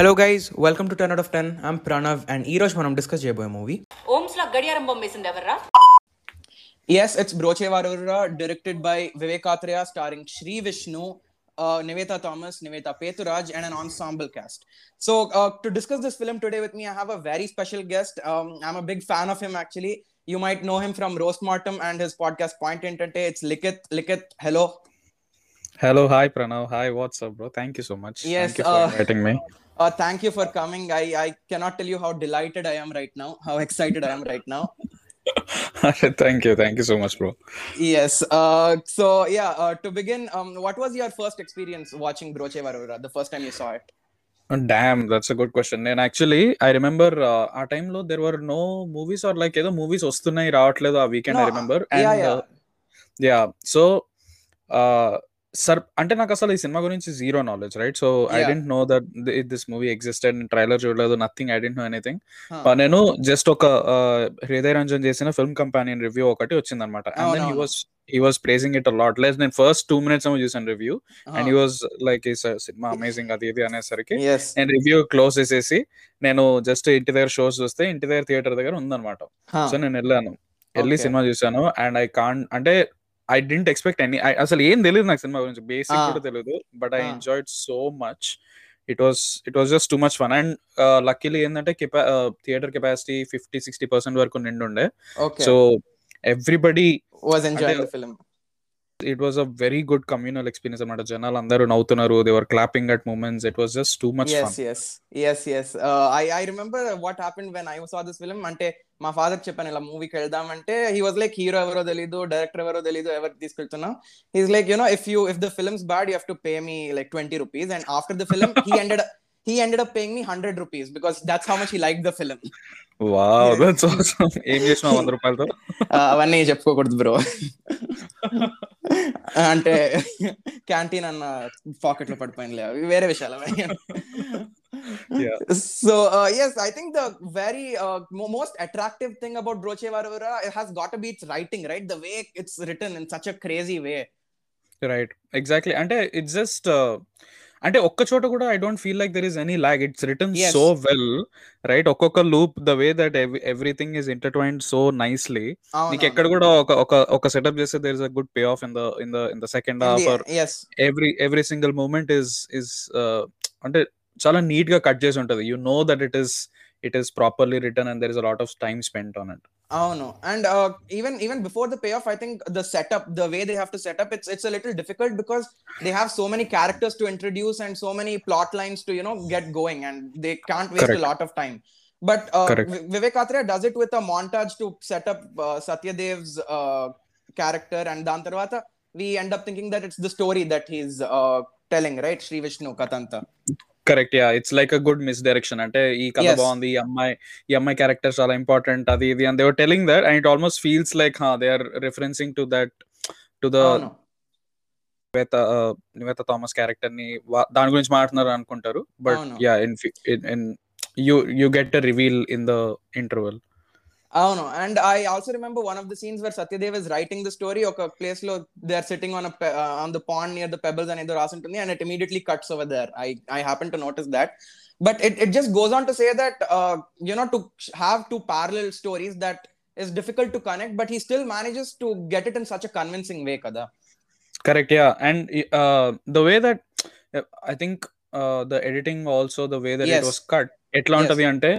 Hello guys welcome to ten out of ten I'm Pranav and ఈ రోజు మనం discuss చేయబోయే మూవీ ఓమ్స్ లో గడియారం బొమ్మ వేసింది ఎవర్రా yes it's Brochevarevarura directed by Vivek Athreya starring Sri Vishnu Nivetha Thomas Nivetha Pethuraj and an ensemble cast so uh, to discuss this film today with me i have a very special guest um, i'm a big fan of him actually you might know him from roast mortem and his podcast point entente it's likit likit hello Hello, hi Pranav. Hi, what's up, bro? Thank you so much. Yes, Thank you for uh, inviting me. uh, thank you for coming I, I cannot tell you how delighted i am right now how excited i am right now thank you, thank you so much, bro. Yes. Uh, so yeah, uh, to begin, um, what was your first experience watching Broche Varora? The first time you saw it? Oh, Damn, that's a good question. And actually, I remember uh, ఆ టైంలో there were no movies or like ఏదో movies వస్తున్నాయి రావట్లేదు ఆ weekend No, I remember yeah, and yeah. Yeah so sir అంటే నాకు అసలు ఈ సినిమా గురించి zero knowledge right so I. Didn't know that this movie existed trailer చూడలేదు nothing I didn't know anything. నేను జస్ట్ ఒక హృదయ రంజన్ చేసిన ఫిల్మ్ కంపానియన్ రివ్యూ ఒకటి వచ్చింది అనమాట and then he. Was he was praising it lot less నేను first two minutes ఏమో చూసాను review and he. Was like ఈ సినిమా అమేజింగ్ అది ఇది అనేసరికి. నేను రివ్యూ క్లోజ్ చేసేసి నేను జస్ట్ ఇంటి దగ్గర షోస్ చూస్తే ఇంటి దగ్గర థియేటర్ దగ్గర ఉందన్నమాట. సో నేను వెళ్ళాను వెళ్ళి. సినిమా చూసాను అండ్ ఐ కాన్ అంటే ఐ డింట్ ఎక్స్పెక్ట్ ఎనీ అసలు ఏం తెలియదు నాకు సినిమా గురించి బేసిక్. కూడా తెలియదు but I. Enjoyed so much it was it was just too much fun and luckily ఏంటంటే theatre capacity fifty sixty percent వరకు నిండుండే Okay. So everybody was enjoying అంటే- the film. It was a very good communal experience అనమాట జనాలు అందరూ నవ్వుతున్నారు they were clapping at moments it was just too much yes, fun yes, yes, yes. Uh, I I remember what happened when I saw this film. అంటే మా father చెప్పాను ఇలా మూవీకి వెళ్దామంటే హీ వాజ్ లైక్ హీరో ఎవరో తెలీదు director ఎవరో తెలీదు ఎవరు తీసుకెళ్తున్నాం. He's like you know if you if the film's bad you have to pay me like twenty rupees and after the film he ended he ended up paying me 100 rupees because that's how much he liked the film. Wow that's awesome ఏం చేసినావు వంద రూపాయలతో? అవన్నీ చెప్పుకోకూడదు bro అంటే canteen అన్న పాకెట్లో పడిపోయినలే వేరే విషయాలు. Yeah. So yes I think the very most attractive thing about Brochevarevarura it has got be it's writing right the way it's written in such a crazy way right exactly అంటే it's just అంటే ఒక్క చోట కూడా I don't feel like there is any lag it's written Yes. So well right ఒక్కొక్క loop the way that everything is intertwined so nicely నీకు ఎక్కడ కూడా ఒక ఒక ఒక సెటప్ చేస్తే there is a good pay off in the in the in the second half or yes every every single moment is is అంటే చాలా neat గా కట్ చేసి ఉంటది you know that it is it is properly written and there is a lot of time spent on it అవును and even even before the pay off I think the setup the way they have to setup it's it's little difficult because they have so many characters to introduce and so many plot lines to you know get going and they can't waste Correct. Lot of time but Correct. Vivek Athreya does it with a montage to setup Satyadev's character and దాని తర్వాత we end up thinking that it's the story that he's telling right Sri Vishnu కథ అంతా correct yeah it's like a good misdirection అంటే ఈ కథ. బాగుంది ఈ అమ్మాయి ఈ అమ్మాయి క్యారెక్టర్ చాలా ఇంపార్టెంట్ అది ఇది and they were telling that and it almost feels like ah they are referencing to that to the Nivetha Nivetha Thomas క్యారెక్టర్ని దాని గురించి మాట్లాడుతున్నారు అనుకుంటారు. But. Yeah in in you you get a reveal in the interval అవును and I also remember one of the scenes where Satyadev is writing the story ఒక place లో they are sitting on on the pond near the pebbles అనేదో రాసి ఉంటుంది and it immediately cuts over there I I happen to notice that but it it just goes on to say that you know to have two parallel stories that is difficult to connect but he still manages to get it in such a convincing way కదా correct yeah and the way that I think the editing also the way that Yes. It was cut ఎట్లా Yes. ఉంటది అంటే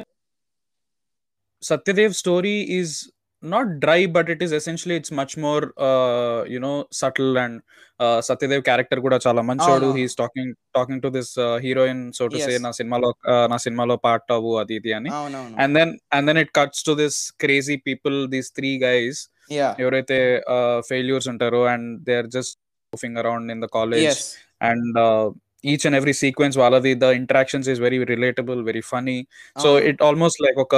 Satyadev story is not dry but it is essentially it's much more you know subtle and Satyadev character కూడా చాలా మంచోడు అవును. He's talking talking to this heroine so to say Yes. నా సినిమాలో uh, నా సినిమాలో పార్ట్ అవ్వు అది ఇది అని అవునవును and then and then it cuts to this crazy people these three guys yeah ఎవరైతే ఫెయిల్యూర్స్ ఉంటారో and they are just moving around in the college yes and each and every sequence వాళ్ళది the interactions is very relatable very funny so it almost like ఒక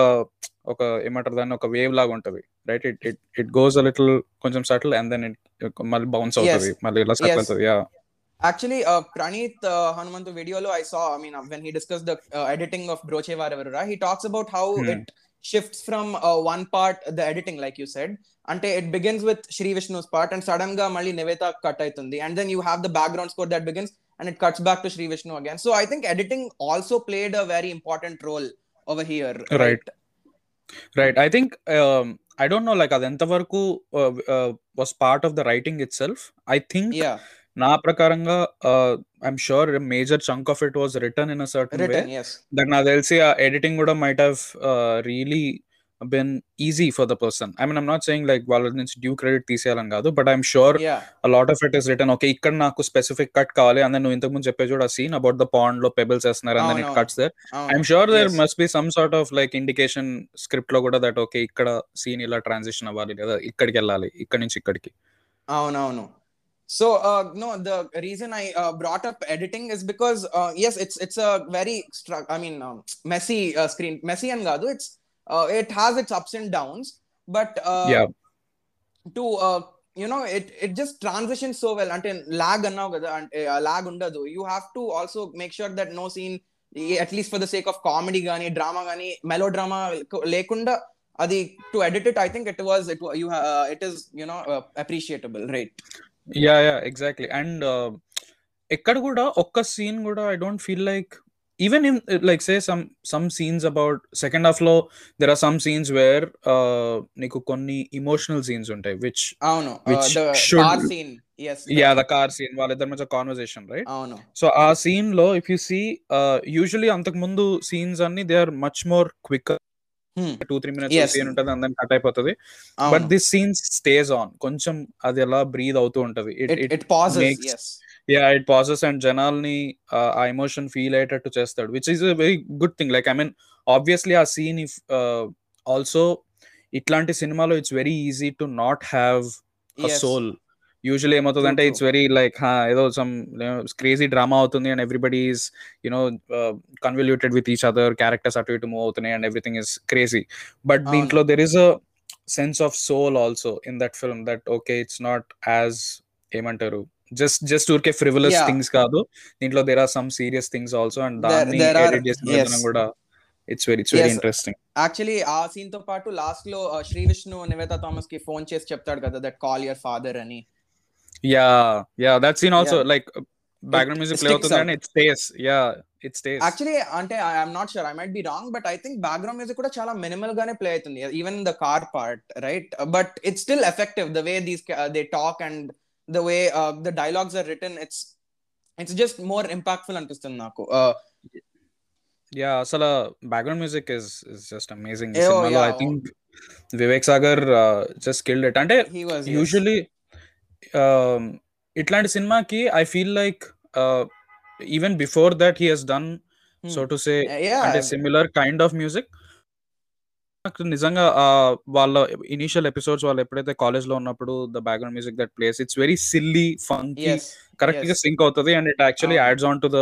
ఒక ఏమంటారు దాన్ని ఒక wave లాగా ఉంటది right it it it goes a little కొంచెం subtle and then it మళ్ళీ బౌన్స్ అవుతుంది మళ్ళీ ఇలా. సెటిల్ అవుతుంది yeah Actually, uh, Pranit uh, Hanumantu video lo I saw. I mean, uh, when he discussed the uh, editing of Broche Varavara, he talks about how Hmm. it shifts from uh, one part, the editing, like you said, ante it begins with Shri Vishnu's part, and sudden ga mali Neveta cut aitundi, and then you have the background score that begins, and it cuts back to Sri Vishnu again. So I think editing also played Right. Right I think I don't know like అది ఎంతవరకు was part of the writing itself I think Yeah, నా ప్రకారంగా I'm sure major chunk of it was written in a certain way written, yes. That నాకు తెలిసి ఆ editing కూడా might have really Been easy for the person I mean I'm not saying like వాళ్ళ నుంచి due credit తీసేయాలని కాదు but I'm sure lot of it is written okay ఇక్కడ నాకు స్పెసిఫిక్ కట్ కావాలి. And then నువ్వు ఇంతకు ముందు చెప్పే చూడ సీన్ అబౌట్ ద పాండ్లో పెబుల్స్ వేస్తున్నారు. And then it అవును, cuts there. అవును. I'm sure there. Must be some sort of like indication స్క్రిప్ట్లో కూడా దట్ ఓకే ఇక్కడ సీన్ ఇలా ట్రాన్సిషన్ అవ్వాలి లేదా ఇక్కడికి వెళ్ళాలి ఇక్కడ నుంచి ఇక్కడికి. అవునవును. So uh, no the reason i uh, brought up editing is because uh, yes it's it's a very i mean um, messy uh, screen messy and gadu it's uh, it has its ups and downs but uh, Yeah. to uh, you know it it just transitions so well అంటే lag అన్నావు కదా అంటే lag ఉండదు you have to also make sure that no scene at least for the sake of comedy గానీ drama గానీ melodrama లేకుండా అది to edit it I think it was it you it is you know appreciable right yeah yeah exactly and ఎక్కడ కూడా ఒక్క scene కూడా I don't feel like even in like say some some scenes about second హాఫ్లో there are some scenes where నీకు కొన్ని emotional scenes ఉంటాయి which అవును. Scene yeah the car scene వాళ్ళిద్దరి మధ్య కాన్వర్సేషన్ రైట్ అవును. సో ఆ సీన్లో ఇఫ్ యూ సీ యూజువలీ అంతకు ముందు సీన్స్ అన్ని they are much more quick. Two three minutes. Scene ఉంటుంది అందరం కట్ అయిపోతుంది. But this scenes stays on కొంచెం అది ఎలా బ్రీద్ అవుతూ ఉంటది. It pauses yeah it pauses and జనాల్ని ఆ ఎమోషన్ ఫీల్ అయ్యేటట్టు చేస్తాడు which is a very good thing like I mean obviously ఆ సీన్ ఇఫ్ ఆల్సో ఇట్లాంటి సినిమాలో it's very easy to not have. Soul usually ఏమవుతుంది అంటే ఇట్స్ వెరీ లైక్ ఏదో సమ్ క్రేజీ డ్రామా అవుతుంది and everybody is you know convoluted with each other characters అటు ఇటు move అవుతున్నాయి and everything is crazy but. దీంట్లో there is a sense of soul also in that film that okay it's not as ఏమంటారు just just ఊరికే frivolous. Things కాదు దీంట్లో there are some serious things also and దాన్ని edit చేసిన. విధానం కూడా it's very it's very. Interesting actually ఆ సీన్తో పాటు లాస్ట్లో శ్రీ విష్ణు నివేత థామస్కి ఫోన్ చేసి చెప్తాడు కదా దట్ కాల్ యువర్ ఫాదర్ అని yeah yeah that scene also Yeah. Like background music play అవుతుంది. And it stays yeah it stays actually అంటే I'm not sure I might be wrong but I think background music కూడా చాలా minimal గానే play అవుతుంది even the car part right but it's still effective the way these they talk and The way the dialogues are written it's it's just more impactful అనిపిస్తుంది నాకు yeah అసలు background music is is just amazing Oh, సినిమాలో I yeah. Think Vivek Sagar just killed it అంటే he was usually ఇట్లాంటి సినిమాకి I feel like even before that he he's done so to say అంటే similar kind of music నాకు నిజంగా వాళ్ళ initial episodes వాళ్ళు ఎప్పుడైతే కాలేజ్లో ఉన్నప్పుడు the background music that plays it's very silly funky కరెక్ట్గా. సింక్ అవుతుంది and it actually. Adds on to the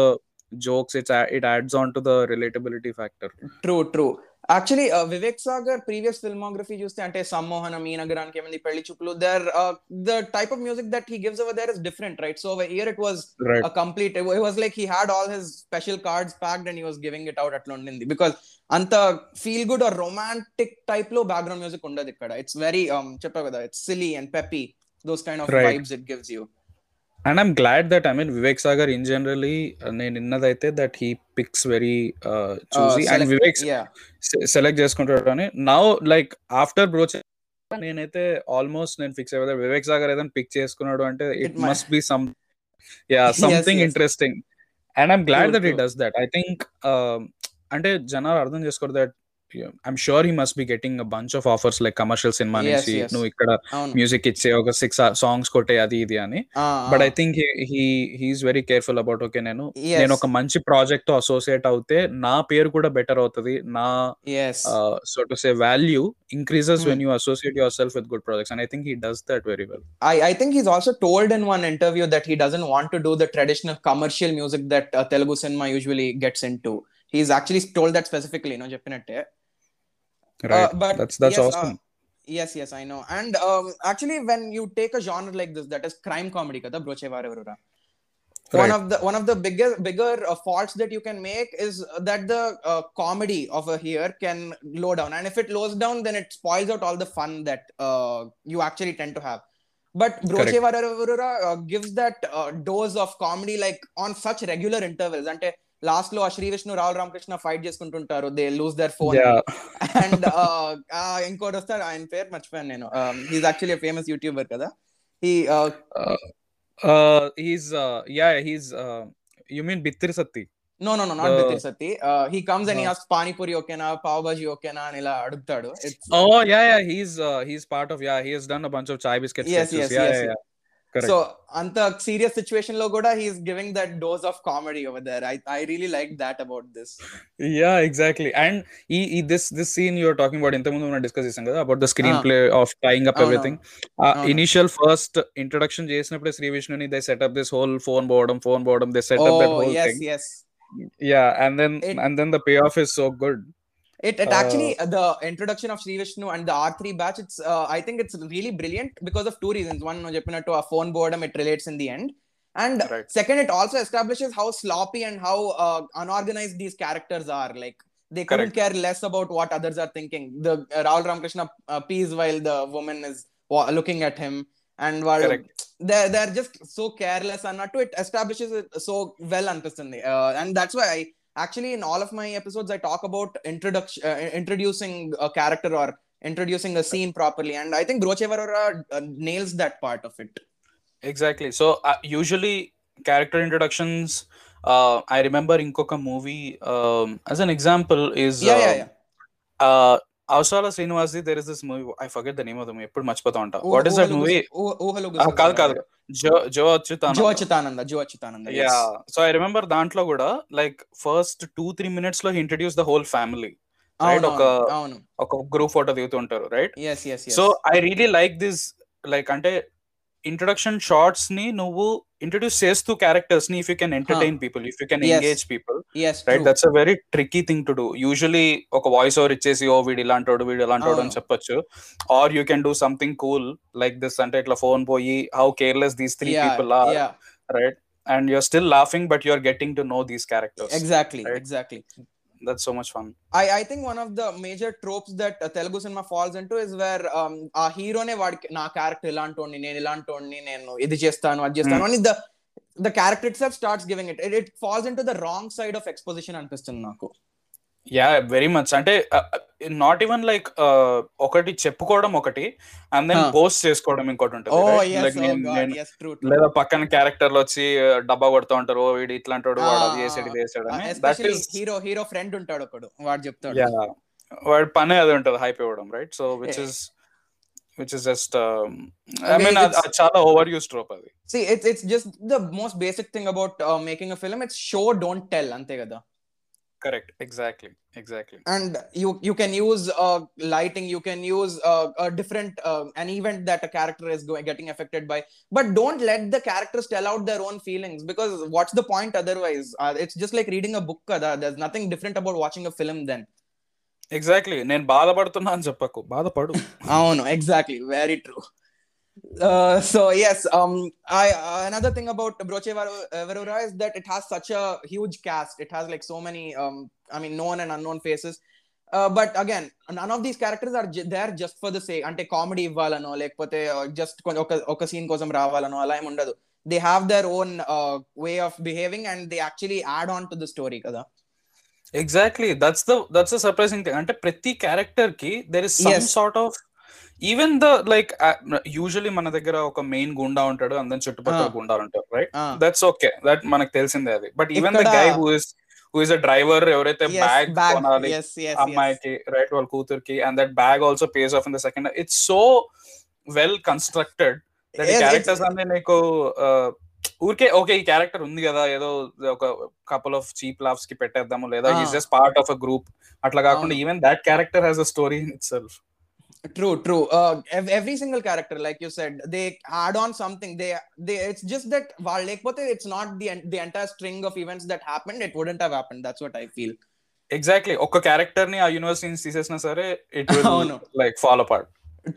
jokes it's it adds on to the relatability factor true true actually Vivek Sagar previous filmography చూస్తే అంటే Sammohanam Ee Nagaraniki Emaindi Pelli Choopulu there the type of music that he gives over there is different right so year it complete it was like he had all his special cards packed and he was giving it out అట్లా ఉండింది. Because అంత feel good or romantic టైప్లో background music ఉండదు ఇక్కడ. It's very చెప్పావు కదా it's silly and peppy those kind of. Vibes it gives you and I'm glad that I mean Vivek Sagar in generally నేను విన్నదైతే దట్ హీ పిక్స్ వెరీ చూసి and Vivek select చేసుకుంటాడు అని now like after బ్రోచ్ నేనైతే almost నేను fix అయ్యా వివేక్ సాగర్ ఏదైనా పిక్ చేసుకున్నాడు అంటే it must be some yeah something. Interesting and I'm glad that it. Does that I think అంటే జనాలు అర్థం చేసుకోరు that I'm sure he must be getting a bunch of offers like commercial cinema నుంచి. నువ్వు ఇక్కడ music ఇచ్చే ఒక six songs కొట్టే అది ఇది అని but I think he he is very careful about okay నేను. నేను ఒక మంచి ప్రాజెక్ట్తో అసోసియేట్ అవుతే నా పేరు కూడా బెటర్ అవుతుంది నా so to say value increases. When you associate yourself with good projects and I think he does that very well I, I think he's also told in one interview that he doesn't want to do the traditional commercial music that uh, Telugu cinema usually gets into. He's actually told that specifically, you know, Uh, right. uh, but that's that's yes, uh, awesome. uh, yes yes i know. And um, actually when you take a genre like this that is crime comedy the brochevare varura Right. one of the one of the bigger bigger uh, faults that you can make is that the uh, comedy over here can low down. And if it lows down then it spoils out all the fun that uh, you actually tend to have. But broche vararura uh, gives that dose of comedy like on such regular intervals. And లాస్ట్లో ఆ Sree Vishnu Rao Ramakrishna fight చేసుకుంటుంటారు they lose their phone. And ఇంకోటి వస్తాడు ఆయన పేరు మర్చిపోయాను నేను he's actually famous YouTuber కదా he Uh, uh, yeah, he's uh, you mean Bittir Satti? No no no not Uh, Bithiri Sathi he comes and he uh. Ask panipuri ఓకేనా పావ్ భాజీ ఓకేనా అని ఇలా అడుగుతాడు Oh uh, he's part of yeah, he has done a bunch of chai biscuit Yes, sketches. yes, yeah, yes, yeah, yeah. Correct. So అంత serious situation లో కూడా he's giving that dose of comedy over there I I really like that about this yeah, exactly. And he, he this this scene you're talking about ఇంతకుముందు మనం discuss చేసాం కదా about the screenplay of tying up అవును, everything. Uh, అవును. initial first introduction చేసినప్పుడే శ్రీ విష్ణుని they set up this whole phone boredom, phone boredom. They set up that oh whole yes thing. Yes Yeah, and then It- and then the payoff is so good. It, it actually uh. the introduction of Sri Vishnu and the R three batch. It's uh, I think it's really brilliant because of two reasons. One, to a phone boredom it relates in the end, and right. second, it also establishes how sloppy and how uh, unorganized these characters are. Like they couldn't Correct. care less about what others are thinking. The uh, Raul Ramakrishna uh, pees while the woman is looking at him, and while they're they're just so careless and not to it establishes it so well. Uh, and that's why I actually in all of my episodes I talk about introduction uh, introducing a character or introducing a scene properly and I think Broche Varora uh, nails that part of it Exactly. So uh, usually character introductions. Uh, I remember ఇంకొక movie um, as an example is yeah yeah uh, yeah uh, అవసరాల Srinivas there is this movie I forget the name of the movie ఎప్పుడు మర్చిపోతా ఉంటా ఊ- what is that ఊహలు movie గుస- ఊ- ఊహలు Ah, కాదు కాదు గుసగుసలు. Jyo Jyo Achyutananda. Jyo Achyutananda Jyo Achyutananda yes. Yeah so I remember దాంట్లో కూడా లైక్ ఫస్ట్ టూ త్రీ మినిట్స్లో ఇంట్రడ్యూస్ ద హోల్ ఫ్యామిలీ ఒక group photo దిగుతుంటారు right so I really like this like అంటే ఇంట్రొడక్షన్ షార్ట్స్ ని నువ్వు introduce చేస్తూ characters ని if you can entertain people if you can Yes. Engage people yes right that's a very tricky thing to do usually ఒక voice over ఇచ్చేసి ఓ వీడు ఇలాంటోడు వీడు ఇలాంటోడు అని అవును. చెప్పొచ్చు or you can do something cool like this అంటే ఇట్లా ఫోన్ పోయి how careless these three people are yeah right and you're still laughing but you're getting to know these characters exactly Right. exactly that's so much fun. I, I think one of the major tropes that uh, Telugu cinema falls into is where um, ఆ హీరోనే వాడికి నా character ఇలాంటోడిని నేను ఇలాంటోడిని నేను ఇది చేస్తాను అది చేస్తాను అని the the character itself starts giving it it falls into the wrong side of exposition అనిపిస్తుంది నాకు. Yeah very much అంటే నాట్ ఈవెన్ లైక్ ఒకటి చెప్పుకోవడం ఒకటి అండ్ దెన్. పోస్ట్ చేసుకోవడం ఇంకోటి ఉంటుంది లేదా పక్కన క్యారెక్టర్లు వచ్చి డబ్బా కొడుతూ ఉంటారు వీడు ఇట్లాంటోడు వాడు అది చేసాడు ఇది అని హీరో హీరో ఫ్రెండ్ ఉంటాడు ఒకడు వాడు చెప్తాడు యా వాడి పనే అది ఉంటుంది హైప్ ఇవ్వడం right so which. Is which is just I Okay, mean it's- చాలా ఓవర్ యూస్ ట్రోప్ అది See, it's it's just the most basic thing about uh, making a film. It's show, don't tell, అంతే కదా. Correct exactly exactly and you you can use uh, lighting you can use uh, a different uh, an event that a character is going getting affected by but don't let the characters tell out their own feelings because what's the point otherwise uh, it's just like reading a book kada. there's nothing different about watching a film then exactly నేను బాధపడుతున్నా అని చెప్పకు బాధపడు అవును exactly very true uh, so yes um i uh, another thing about broche Var- uh, varora is that it has such a huge cast it has like so many um i mean known and unknown faces uh, but again none of these characters are ju- there just for the sake అంటే comedy ఇవ్వాలనో లేకపోతే just ఒక ఒక scene కోసం రావాలనో అలా ఏమి ఉండదు they have their own way of behaving and they actually add on to the story కదా exactly that's the that's surprising thing అంటే ప్రతి క్యారెక్టర్ కి there is some Yes. Sort of even the like usually మన దగ్గర ఒక main గుండా ఉంటాడు అందరి చుట్టుపక్కల. గుండాలు ఉంటారు రైట్. దట్స్ ఓకే దట్ మనకు తెలిసిందే అది but even the guy who is who is a driver ఎవరైతే బ్యాగ్ bag. కొనాలి. అమ్మాయికి రైట్ వాళ్ళ కూతురికి and that bag also pays off in the second it's so well constructed that characters it's- అన్ని నీకు uh, ఊరికే ఓకే ఈ character ఉంది కదా ఏదో ఒక కపుల్ ఆఫ్ చీప్ లాఫ్స్కి పెట్టేద్దాము లేదా. Is just part of a group అట్లా కాకుండా. Even that character has a story itself True, true. Uh, ev- every single character, like you said, they add on something. They, they. It's just that while lekpote, it's not the en- the entire string of events that happened. It wouldn't have happened. That's what I feel. Exactly ఒక్క character ని ఆ universe నుంచి తీసేసినా సరే it will అవును. Like fall apart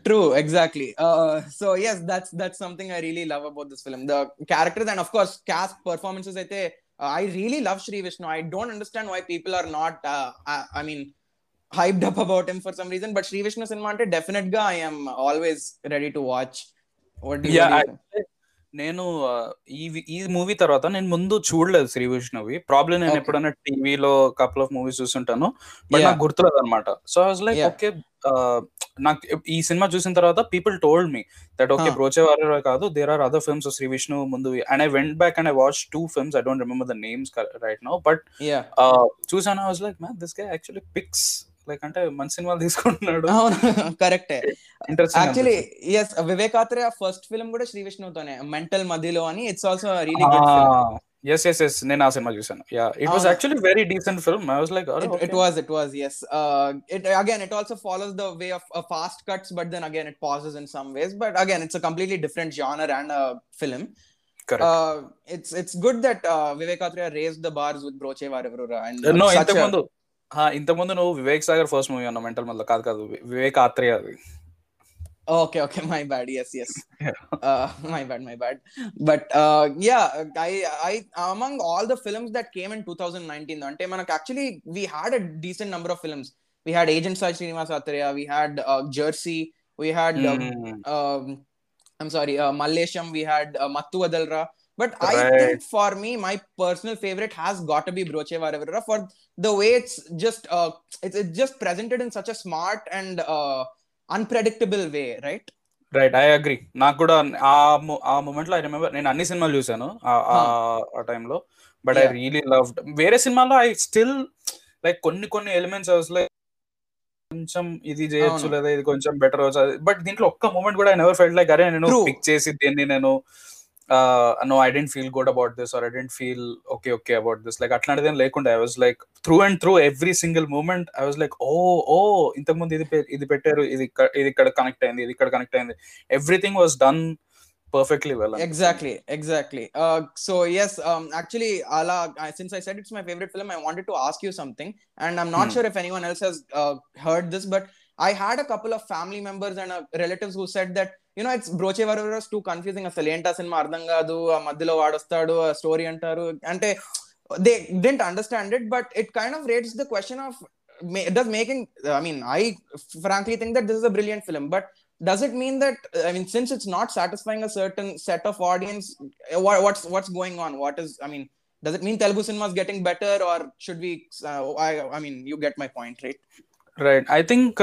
True, exactly. Uh, so yes, that's that's something I really love about this film. The characters and of course cast performances. I think uh, I really love Sri Vishnu. I don't understand why people are hyped up about him for some reason. But Sri Vishnu cinema ante definite ga I am always ready to watch. what do you, Yeah, what do you I- నేను ఆ, ఈ వి- ఈ movie తర్వాత నేను ముందు చూడలేదు Shri విష్ణువి problem నేను Okay. ఎప్పుడైనా టీవీలో కపుల్ ఆఫ్ మూవీస్ చూస్తుంటాను బట్ Yeah. నాకు గుర్తులేదు అనమాట so I was like Yeah. Okay నాకు ఈ సినిమా చూసిన తర్వాత people told me that okay Huh. Brochevarevarura కాదు there are other films Sri Vishnu ముందు and I went back and I watch two films I don't remember the names right now but yeah చూసాను I was like man this guy actually picks like అంటే మంచి సినిమాలు తీసుకుంటున్నాడు అవును కరెక్టే interesting actually yes Vivek Athreya first film కూడా శ్రీ విష్ణుతోనే Mental Madhilo అని it's also really good film yes yes yes నేను ఆ సినిమా చూసాను యా ఇట్ వాస్ అవునా? Actually very decent film I was like it, it was it was yes uh it again it also follows the way of uh, fast cuts but then again it pauses in some ways but again it's a completely different genre and a film correct uh it's it's good that uh vivekatria raised the bars with broche varevurura and no such ఇంతకు a- ముందు ఇంతకు ముందు నువ్వు Vivek Sagar first movie అన్న mental మధ్య కాదు కాదు వి- వివేక్ ఆత్రేయ అది okay okay my bad yes yes uh my bad my bad but uh yeah i i among all the films that came in 2019 ante manak actually we had a decent number of films we had agent sai srinivas athreya we had uh, jersey we had uh, Mm. um, I'm sorry, uh, Uh, me, my personal favorite has got to be Broche Varevara for the way it's just uh, it's, it's just presented in such a smart and uh, unpredictable way, right? Right I agree నాకు కూడా ఆ ఆ మూమెంట్లో I remember నేను అన్ని సినిమాలు చూసాను ఆ- టైంలో బట్ ఐ. రియలీ లవ్ వేరే సినిమాలో ఐ స్టిల్ లైక్ కొన్ని కొన్ని ఎలిమెంట్స్ లైక్ కొంచెం ఇది చేయొచ్చు. లేదా ఇది కొంచెం బెటర్ బట్ దీంట్లో ఒక్క మూమెంట్ కూడా ఐ నెవర్ ఫెల్ట్ లైక్ అరే నేను. పిక్ చేసి దీన్ని నేను no I didn't feel good about this or I didn't feel okay okay about this like అట్లాంటిది ఏం లేకుండా I was like through and through every single moment I was like oh oh ఇంతకు ముందు ఇది ఇది పెట్టారు ఇది ఇక్కడ- ఇది ఇక్కడ కనెక్ట్ అయింది ఇది ఇక్కడ కనెక్ట్ అయింది everything was done perfectly well Exactly, exactly. Uh, so yes, um, actually, Ala, I, since I said it's my favorite film, I wanted to ask you something, and I'm not Hmm. sure if anyone else has uh, heard this, but I had a couple of family members and uh, relatives who said that you know it's Broche Varevara is too confusing. అసలు ఏంటి ఆ cinema అర్థం కాదు ఆ మధ్యలో వాడొస్తాడు ఆ story అంటారు అంటే they didn't understand it, but it kind of raises the question of ma- does making. I mean, I frankly think that this is a brilliant film, but does it mean that i mean since it's not satisfying a certain set of audience uh, what, what's what's going on what is i mean does it mean telugu cinema is getting better or should we uh, I, I mean you get my point right right I think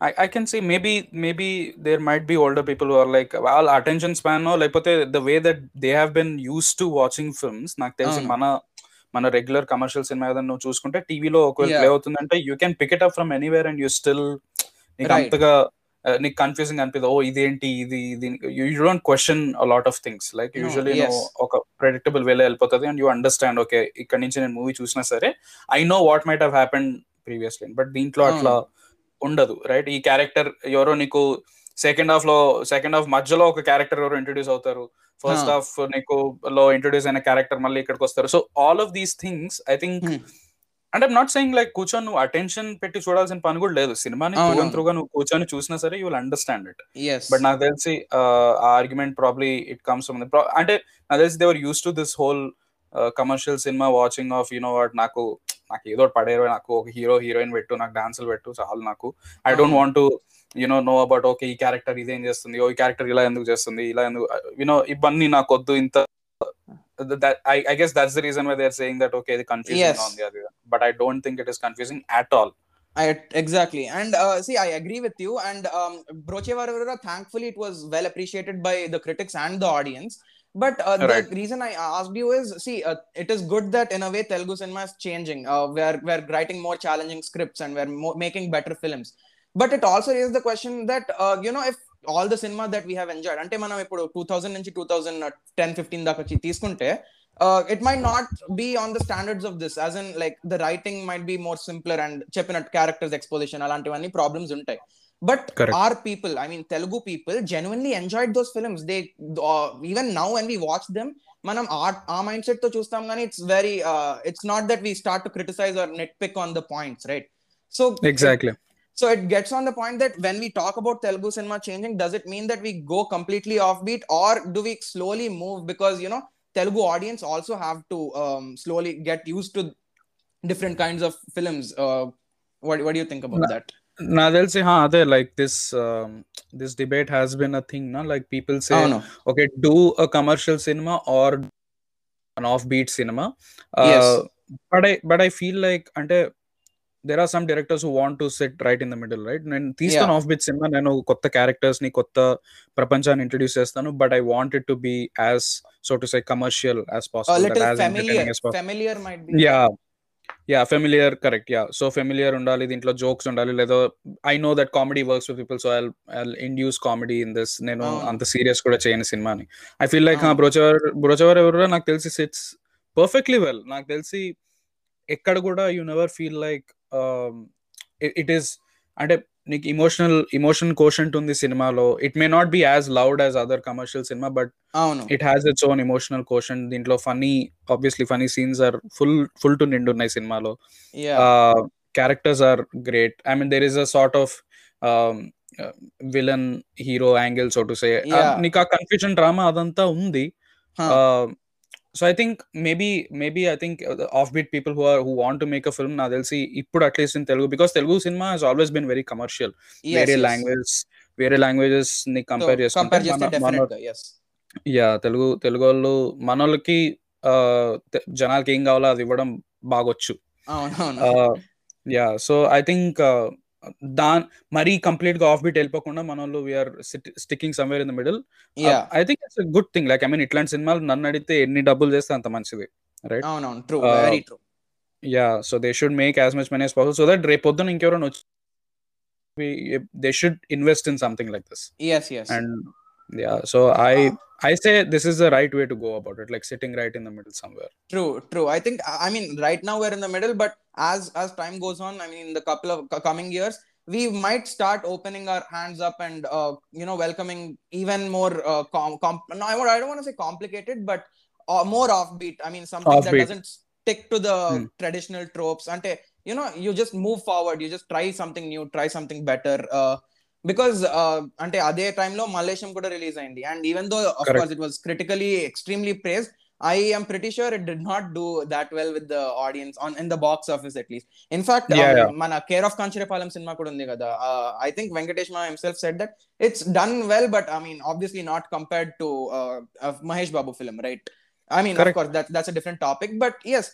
I I can see maybe maybe there might be older people or like వాళ్ళ attention span లేకపోతే the way that they have been used to watching films నాకు తెలిసి అవును. మన మన regular commercial cinema ఏదైనా నువ్వు చూసుకుంటే టీవీలో ఒకవేళ. ప్లే అవుతుందంటే you can pick it up from anywhere and you still నీకు. అంతగా నీకు కన్ఫ్యూజింగ్ అనిపిదు ఓ ఇదేంటి ఇది ఇది you don't question lot of things like yes. ఒక ప్రెడిక్టబుల్ వేలో వెళ్ళిపోతుంది అండ్ యూ అండర్స్టాండ్ ఓకే ఇక్కడ నుంచి నేను మూవీ చూసినా సరే I know what might have happen previously but దీంట్లో అట్లా ఉండదు రైట్ ఈ క్యారెక్టర్ ఎవరో నీకు సెకండ్ హాఫ్లో సెకండ్ హాఫ్ మధ్యలో ఒక క్యారెక్టర్ ఎవరో ఇంట్రొడ్యూస్ అవుతారు. ఫస్ట్. హాఫ్ నీకు లో ఇంట్రొడ్యూస్ అయిన క్యారెక్టర్ మళ్ళీ ఇక్కడికి వస్తారు. So all of these things I think. అంటే నాట్ సెయింగ్ లైక్ కూర్చొని నువ్వు అటెన్షన్ పెట్టి చూడాల్సిన పని కూడా లేదు. సినిమాని త్రూగా నువ్వు కూర్చొని చూసినా సరే you will understand it but నాకు తెలిసి ఆ argument probably it comes from అంటే నాకు తెలిసి they were used to this whole commercial cinema watching of you know what నాకు నాకు ఏదో పడేరు నాకు ఒక హీరో హీరోయిన్ పెట్టు నాకు డాన్సులు పెట్టు చాలు నాకు. I don't. Want you know know about okay ఈ క్యారెక్టర్ ఇదేం చేస్తుంది ఓ ఈ క్యారెక్టర్ ఇలా ఎందుకు చేస్తుంది ఇలా ఎందుకు యునో ఇవన్నీ నాకు వద్దు ఇంత I guess that's the reason why they are saying that okay ఇది. కన్ఫ్యూజింగ్ ఉంది అది but I don't think it is confusing at all I, exactly. And uh, see i agree with you. And um, broche Varevara, thankfully it was well appreciated by the the but uh, Right. the reason i asked you is see uh, it is good that in a way telugu cinema is changing uh, we're we're writing more challenging scripts and we're mo- making better films but it also raises the question that uh, you know if all the cinema that we have enjoyed అంటే మనం ఇప్పుడు two thousand నుంచి two thousand ten fifteen దాకా తీసుకుంటే uh, it might not be on the standards of this as in like the writing might be more simpler and చెప్పినట్టు characters exposition అలాంటివన్నీ problems ఉంటాయి but Correct. our people i mean telugu people genuinely enjoyed those films they uh, even now when we watch them మనం ఆ ఆ mind set తో చూస్తాం కానీ it's very it's not that we start to criticise or nitpick on the points right so exactly so it gets on the point that when we talk about Telugu cinema changing, does it mean that we go completely offbeat, or do we slowly move because you know Telugu audience also have to um, slowly get used to different kinds of films? Uh, what what do you think about No. that? నాకు తెలిసి హా, అదే like this this debate has been a thing నా like people say అవును okay do a commercial cinema or an offbeat cinema Yes. But I but I feel like అంటే there are some directors who want to set right in the middle right నేను తీస్తాను off beat cinema నేను కొత్త characters ని కొత్త ప్రపంచాన్ని introduce చేస్తాను but I want it to be as so to say commercial as a possible little as familiar entertaining as possible familiar might be yeah Yeah familiar correct yeah so familiar ఉండాలి దీంట్లో jokes ఉండాలి లేదా I know that comedy works with people so I induce comedy in this నేను. అంత serious కూడా చేయని సినిమాని. I feel like. బ్రోచవర్ బ్రోచవర్ ఎవరు నాకు తెలిసి సిట్స్ పర్ఫెక్ట్లీ వెల్ నాకు తెలిసి ఎక్కడ కూడా you never feel like it is అంటే నీకు ఇమోషనల్ ఇమోషన్ కోషంట్ ఉంది సినిమాలో. It may not be as loud as other commercial cinema but అవును. It has its own emotional quotient దీంట్లో funny obviously funny scenes are full full to నిండు ఉన్నాయి సినిమాలో. Characters are great I mean there is a sort of villain hero angle so to say. నీకు ఆ confusion drama అదంతా ఉంది. So I think maybe maybe I think offbeat people who are who want to make a film నాకు తెలిసి ఇప్పుడు at least in Telugu because Telugu cinema has always been very commercial వేరే language వేరే లాంగ్వేజెస్ని compare చేసుకుంటే yeah Telugu Telugu వాళ్ళు మనోళ్ళకి జనాలకి ఏం కావాలో అది ఇవ్వడం బాగొచ్చు. Yeah so I think than మరీ కంప్లీట్గా ఆఫ్ బీట్ వెళ్ళిపోకుండా మన వాళ్ళు we are sticking somewhere in the middle I think it's good thing like I mean ఇట్లాంటి సినిమాలు నన్ను అడిగితే ఎన్ని డబ్బులు చేస్తే అంత మంచిది రైట్ అవునవును. True very true yeah so they should make as much money as possible so that రేపు పొద్దున ఇంకెవరైనా వచ్చి they should invest in something like this yes yes and yeah so i i say this is the right way to go about it like sitting right in the middle somewhere True, true. I think I mean right now we're in the middle, but as as time goes on, I mean in the couple of coming years, we might start opening our hands up and uh, you know welcoming even more uh, com- com- no, I, I don't want to say complicated, but uh, more offbeat. I mean something that doesn't stick to the Hmm. traditional tropes. And you know you just move forward. You just try something new, try something better. Uh, because అంటే అదే టైంలో మలేషియం కూడా release అయింది and even though of. Course it was critically extremely praised I am pretty sure it did not do that well with the audience on in the box office at least. In fact, Yeah, um, yeah. మన care of Kancharapalem cinema కూడా ఉంది కదా I think Venkatesh Maha himself said that it's done well but I mean obviously not compared to Mahesh Babu film right I mean of. Course that that's a different topic but yes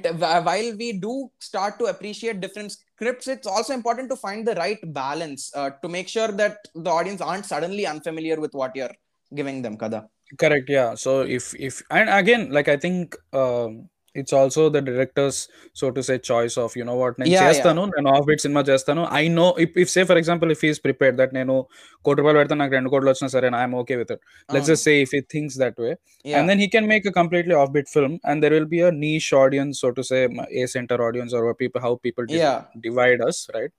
while we do start to appreciate different scripts it's also important to find the right balance uh, to make sure that the audience aren't suddenly unfamiliar with what you're giving them kada. Correct yeah. So if if and again like i think um, it's also the director's so to say choice of you know what నేను చేస్తాను నేను offbeat cinema చేస్తాను. I know if if say for example if he's prepare that నేను కోటి రూపాయలు పెడతాను నాకు రెండు కోట్లు వచ్చినా సరే I'm okay with it let's just say if it things that way and then he can make a completely offbeat film and there will be a niche audience so to say A centre audience or people how people divide us right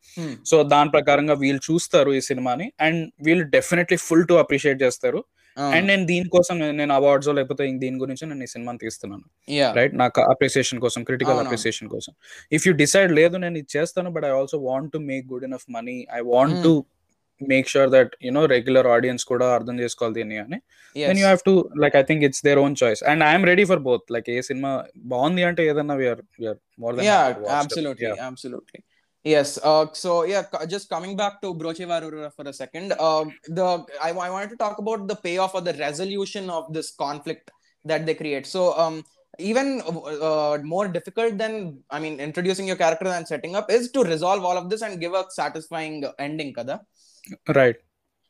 so దాని ప్రకారంగా వీళ్ళు చూస్తారు ఈ సినిమాని and వీళ్ళు definitely full to appreciate చేస్తారు. And నేను దీనికోసం నేను- అవార్డ్స్ లేకపోతే దీని గురించి నేను ఈ సినిమాని తీస్తున్నాను. రైట్ నాకు అప్రిసియేషన్ కోసం క్రిటికల్. అప్రిసియేషన్ కోసం. ఇఫ్ యూ డిసైడ్ లేదు నేను ఇది చేస్తాను but I also want to make good enough money I want. To make sure that you know regular audience కూడా అర్థం చేసుకోవాలి దీన్ని అని. Then you have to like I think it's their own choice and I'm ready for both like A cinema బాగుంది అంటే ఏదన్నా we are we are more than yes uh, so yeah just coming back to broche varura for a second uh, the I, I wanted to talk about the payoff or the resolution of this conflict that they create. So um even uh, more difficult than i mean introducing your character and setting up is to resolve all of this and give a satisfying ending kada. Right.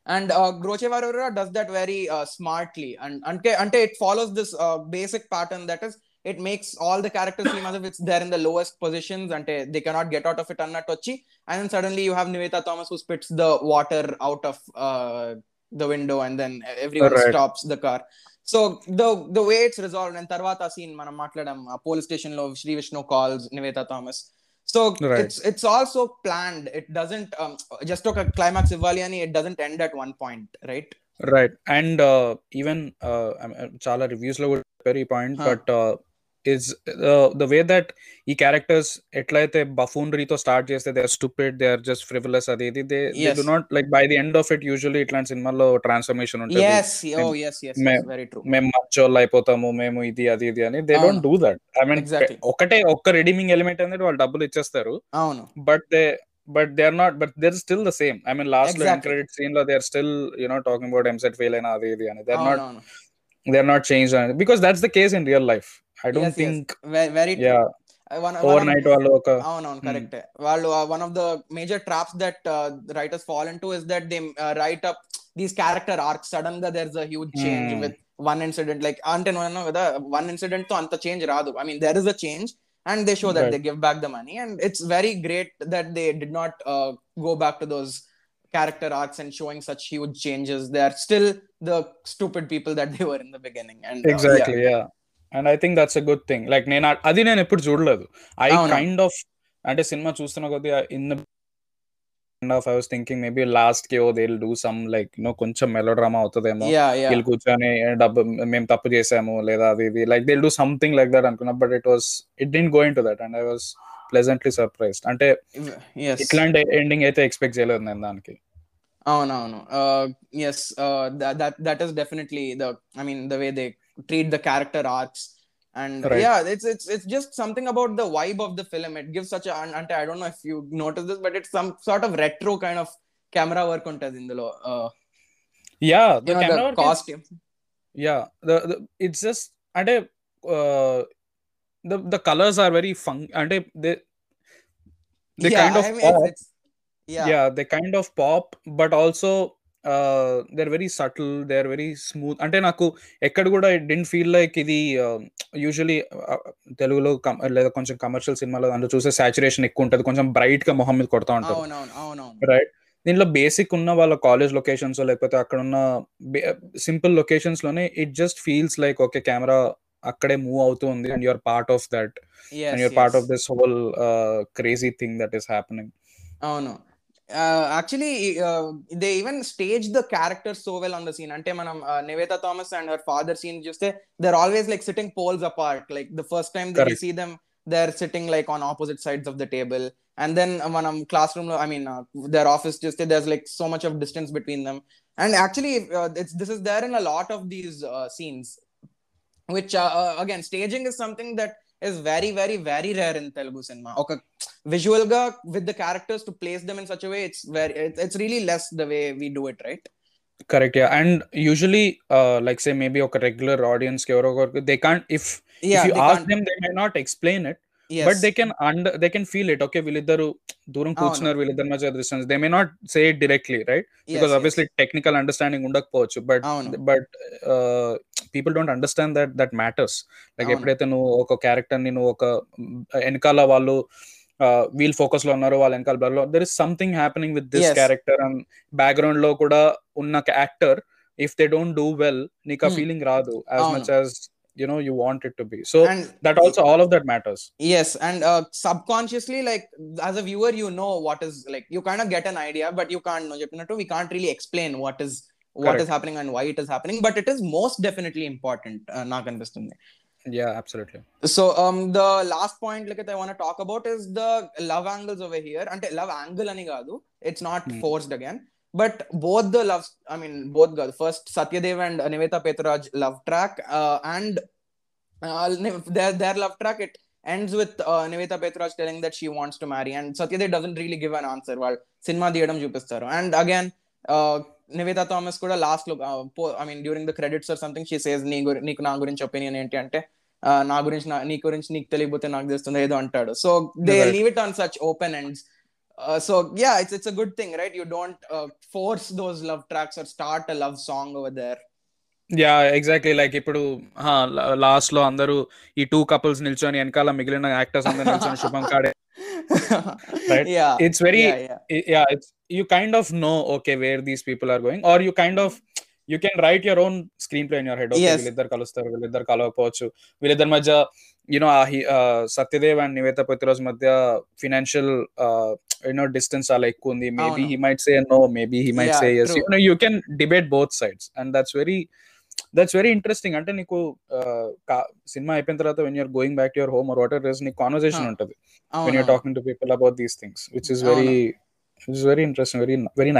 and uh, does that very uh, smartly. And ante, ante it follows this uh, basic pattern that is it makes all the characters seem as if it's there in the lowest positions and they cannot get out of it annatochi and then suddenly you have Niveta Thomas who spits the water out of uh, the window and then everyone Right. stops the car so the the way it's resolved and tarvata scene మనం మాట్లాడడం police station లో Sree Vishnu calls Nivetha Thomas so Right. it's it's also planned it doesn't um, just ఒక climax ఇవ్వాలి అని it doesn't end at one point right right and even చాలా reviews లో కూడా చెప్పారు ఈ point Huh. But is the way that ఈ characters ఎట్లయితే బఫూనరీతో స్టార్ట్ చేస్తే they are stupid they are just frivolous అది ఇది they. Do not like by the end of it usually ఇట్లాంటి సినిమాల్లో ట్రాన్స్ఫర్మేషన్ ఉంటుంది yes oh Mem- yes yes, me- yes very true మేము మంచోళ్ళు అయిపోతాము మేము ఇది అది ఇది అని they. Don't do that I mean. ఒకటే ఒక్క రెడీమింగ్ ఎలిమెంట్ అనేది వాళ్ళు డబ్బులు ఇచ్చేస్తారు but they they're not but they're still the same i mean last lo end Exactly. credit scene lo they're still you know talking about mset fail and adi idi and they're not అవునవును they're not changed on it. because that's the case in real life i don't Yes, yes. think very yeah overnight వాళ్ళు ఒక అవునవును Hmm. Correct వాళ్ళు one of the major traps that writers fall into is that they write up these character arc sudden గా there is a huge change Hmm. With one incident like అంటే నువ్వు అన్నావు కదా one incident తో అంత change రాదు I mean there is a change and they show that Right. They give back the money and it's very great that they did not go back to those character arcs and showing such huge changes they are still the stupid people that they were in the beginning and uh, exactly yeah and I think that's a good thing like నేను అది నేను ఎప్పుడు చూడలేదు. I. Kind of అంటే cinema చూస్తున్న కొద్దిగా in of I was thinking maybe లాస్ట్కి ఓ they do some like no కొంచెం మెలో డ్రామా అవుతుందేమో వీళ్ళు కూర్చొని "ఏ, డబ్బు మేము తప్పు చేసాము లేదా అది ఇది. Like they do something like that అనుకున్నా but it was it didn't going to that and I was pleasantly surprised అంటే yes. ఇట్లాంటి ఎండింగ్ అయితే ఎక్స్పెక్ట్ చేయలేదు నేను దానికి. అవునవును. Yes that that is definitely the I mean the way they Treat the character arcs and Right. Yeah it's it's it's just something about the vibe of the film it give such అంటే I don't know if you notice this but it's some sort of retro kind of camera work ఉంటుంది ఇందులో yeah the the camera costume yeah the, the it's just అంటే uh, the the colors are very fun అంటే they they kind of pop yeah yeah they kind of pop but also uh, they're very subtle they're very smooth. అంటే నాకు ఎక్కడ కూడా didn't feel like ఇది usually తెలుగులో లేదా కొంచెం commercial సినిమాలో అందులో చూసే సాచురేషన్ ఎక్కువ ఉంటుంది. కొంచెం బ్రైట్గా మొహం మీద కొడతా ఉంటారు. అవునవును రైట్ దీంట్లో బేసిక్ ఉన్న వాళ్ళ కాలేజ్ లొకేషన్స్ లేకపోతే అక్కడ ఉన్న simple లొకేషన్స్లోనే it just feels like okay camera అక్కడే మూవ్ అవుతూ ఉంది and you're part of that and you're part. Of this whole crazy thing that is happening అవును. uh, actually uh, they even stage the characters so well on the scene. ante manam uh, neveta thomas and her father scene just they're always like sitting poles apart. Like the first time that you see them they're sitting like on opposite sides of the table. And then uh, when I'm classroom i mean uh, their office just there's like so much of distance between them. And actually uh, it's this is there in a lot of these uh, scenes which again staging is something that is very very very rare in telugu cinema. okay with the characters to place them in such a way it's very it's, it's really less the way we do it right? Correct yeah and usually like say maybe ఒక regular ఆడియన్స్కి ఎవరో ఒకరికి they can if you they ask can't- them they may not explain it but they can under they can feel it okay వీళ్ళిద్దరు దూరం కూర్చున్నారు వీళ్ళిద్దరి మధ్య distance they may not say it directly right because yes. Obviously technical understanding ఉండకపోవచ్చు but. But people don't understand that that matters like. ఎప్పుడైతే నువ్వు ఒక క్యారెక్టర్ని నువ్వు ఒక వెనకాల వాళ్ళు వీల్ ఫోకస్లో ఉన్నారు వాళ్ళ వెనకాల బ్లర్లో there is something happening with this. Character and బ్యాక్గ్రౌండ్లో కూడా ఉన్న actor if they don't do well నీకు ఆ Hmm. ఫీలింగ్ రాదు as. Much as you know you want it to be so and that also all of that matters yes and uh, subconsciously like as a viewer you know what is like you kind of get an idea but you can't know we can't really explain what is what Correct. is happening and why it is happening but it is most definitely important uh, నాకు అనిపిస్తుంది yeah absolutely So um the last point like I want to talk about is the love angles over here. అంటే love angle అని కాదు. It's not Hmm. forced again. But both the loves, I mean both girls. First Satyadev and Niveta Petraj love track uh, and uh, their their love track it ends with uh, Niveta Petraj telling that she wants to marry and Satyadev doesn't really give an answer. వాళ్ళు cinema తీయడం చూపిస్తారు. And again Nivetha Thomas కూడా లాస్ట్లో I mean during the credits or something she says నీ గురి నీకు నా గురించి ఒపీనియన్ ఏంటి? అంటే నా గురించి నా గురించి నీకు తెలియకపోతే నాకు తెలుస్తుంది ఏదో అంటాడు. So they. Leave it on such open ends so yeah it's it's a good thing right you don't force those love tracks or start a love song over there yeah exactly like ఇప్పుడు లాస్ట్లో అందరూ ఈ two couples నిల్చొని వెనకాల మిగిలిన actors అందరూ నిల్చొని శుభం కాడే Right. Yeah it's very yeah yeah yeah it's you kind of know okay where these people are going or you kind of you can write your own screenplay in your head okay Yes. వీళ్ళిద్దరు కలుస్తారు వీళ్ళిద్దరు కలవకపోవచ్చు వీళ్ళిద్దరి మధ్య you know Satyadev and Nivetha Prithviraj మధ్య financial you know distance చాలా ఎక్కువ ఉంది maybe. He might say no maybe he might Yeah, say. You you can debate both sides and that's very that's very interesting అంటే నీకు cinema అయిపోయిన తర్వాత when you're going back to your home or whatever is నీకు conversation. ఉంటుంది when అవును you're talking to people about these things which is very which is very interesting very very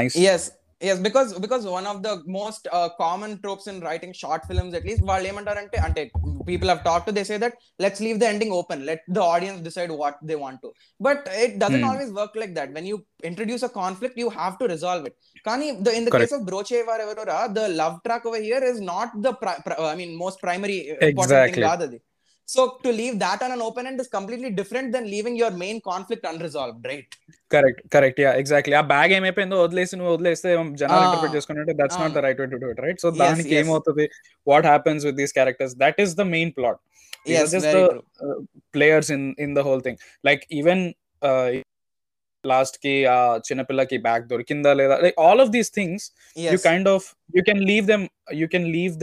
nice yes yes because because one of the most uh, common tropes in writing short films at least వాళ్ళు ఏమంటారంటే అంటే people have talked to they say that let's leave the ending open let the audience decide what they want to but it doesn't Hmm. always work like that when you introduce a conflict you have to resolve it కానీ the in the Correct. case of broche ఎవరెవరా the love track over here is not the pri- pri- i mean most primary important Exactly. thing కాదు అది so to leave that on an open end is completely different than leaving your main conflict unresolved right correct correct yeah exactly ఆ bag ఏమైపోయిందో వదిలేసి నువ్వు వదిలేస్తే జనాలు Ah. Interpret చేసుకుంటే that's not the అవును. Right way to do it right so Yes, దానికి yes. ఏమవుతుంది what happens with these characters that is the main plot yes just very the true players in in the whole thing like even uh last కి ఆ చిన్నపిల్లకి bag దొరికిందా లేదా like all of these things yes you kind of you can leave them you can leave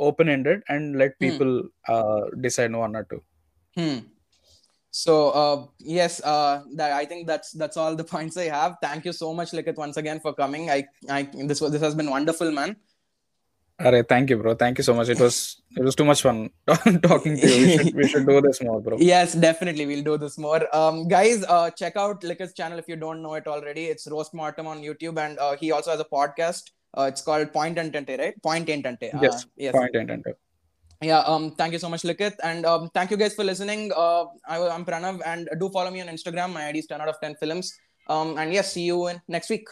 them open ended and let Hmm. people uh decide no or to Hmm. So uh, yes, uh, that I think that's that's all the points I have. Thank you so much, Likit, once again for coming. I, I this was this has been wonderful, man. Alright, thank you, bro. Thank you so much. It was it was too much fun talking to you. We should, we should do this more, bro. Yes, definitely, we'll do this more. Um, guys, uh, check out Likit's channel if you don't know it already. It's Roast Mortem on YouTube, and uh, he also has a podcast. Uh, it's called Point Entente, right? Point Entente. Uh, Yes, yes. Point ఏంటంటే yeah um thank you so much likit and um thank you guys for listening uh I, i'm pranav and do follow me on instagram my id is 10 out of 10 films um and yes see you in next week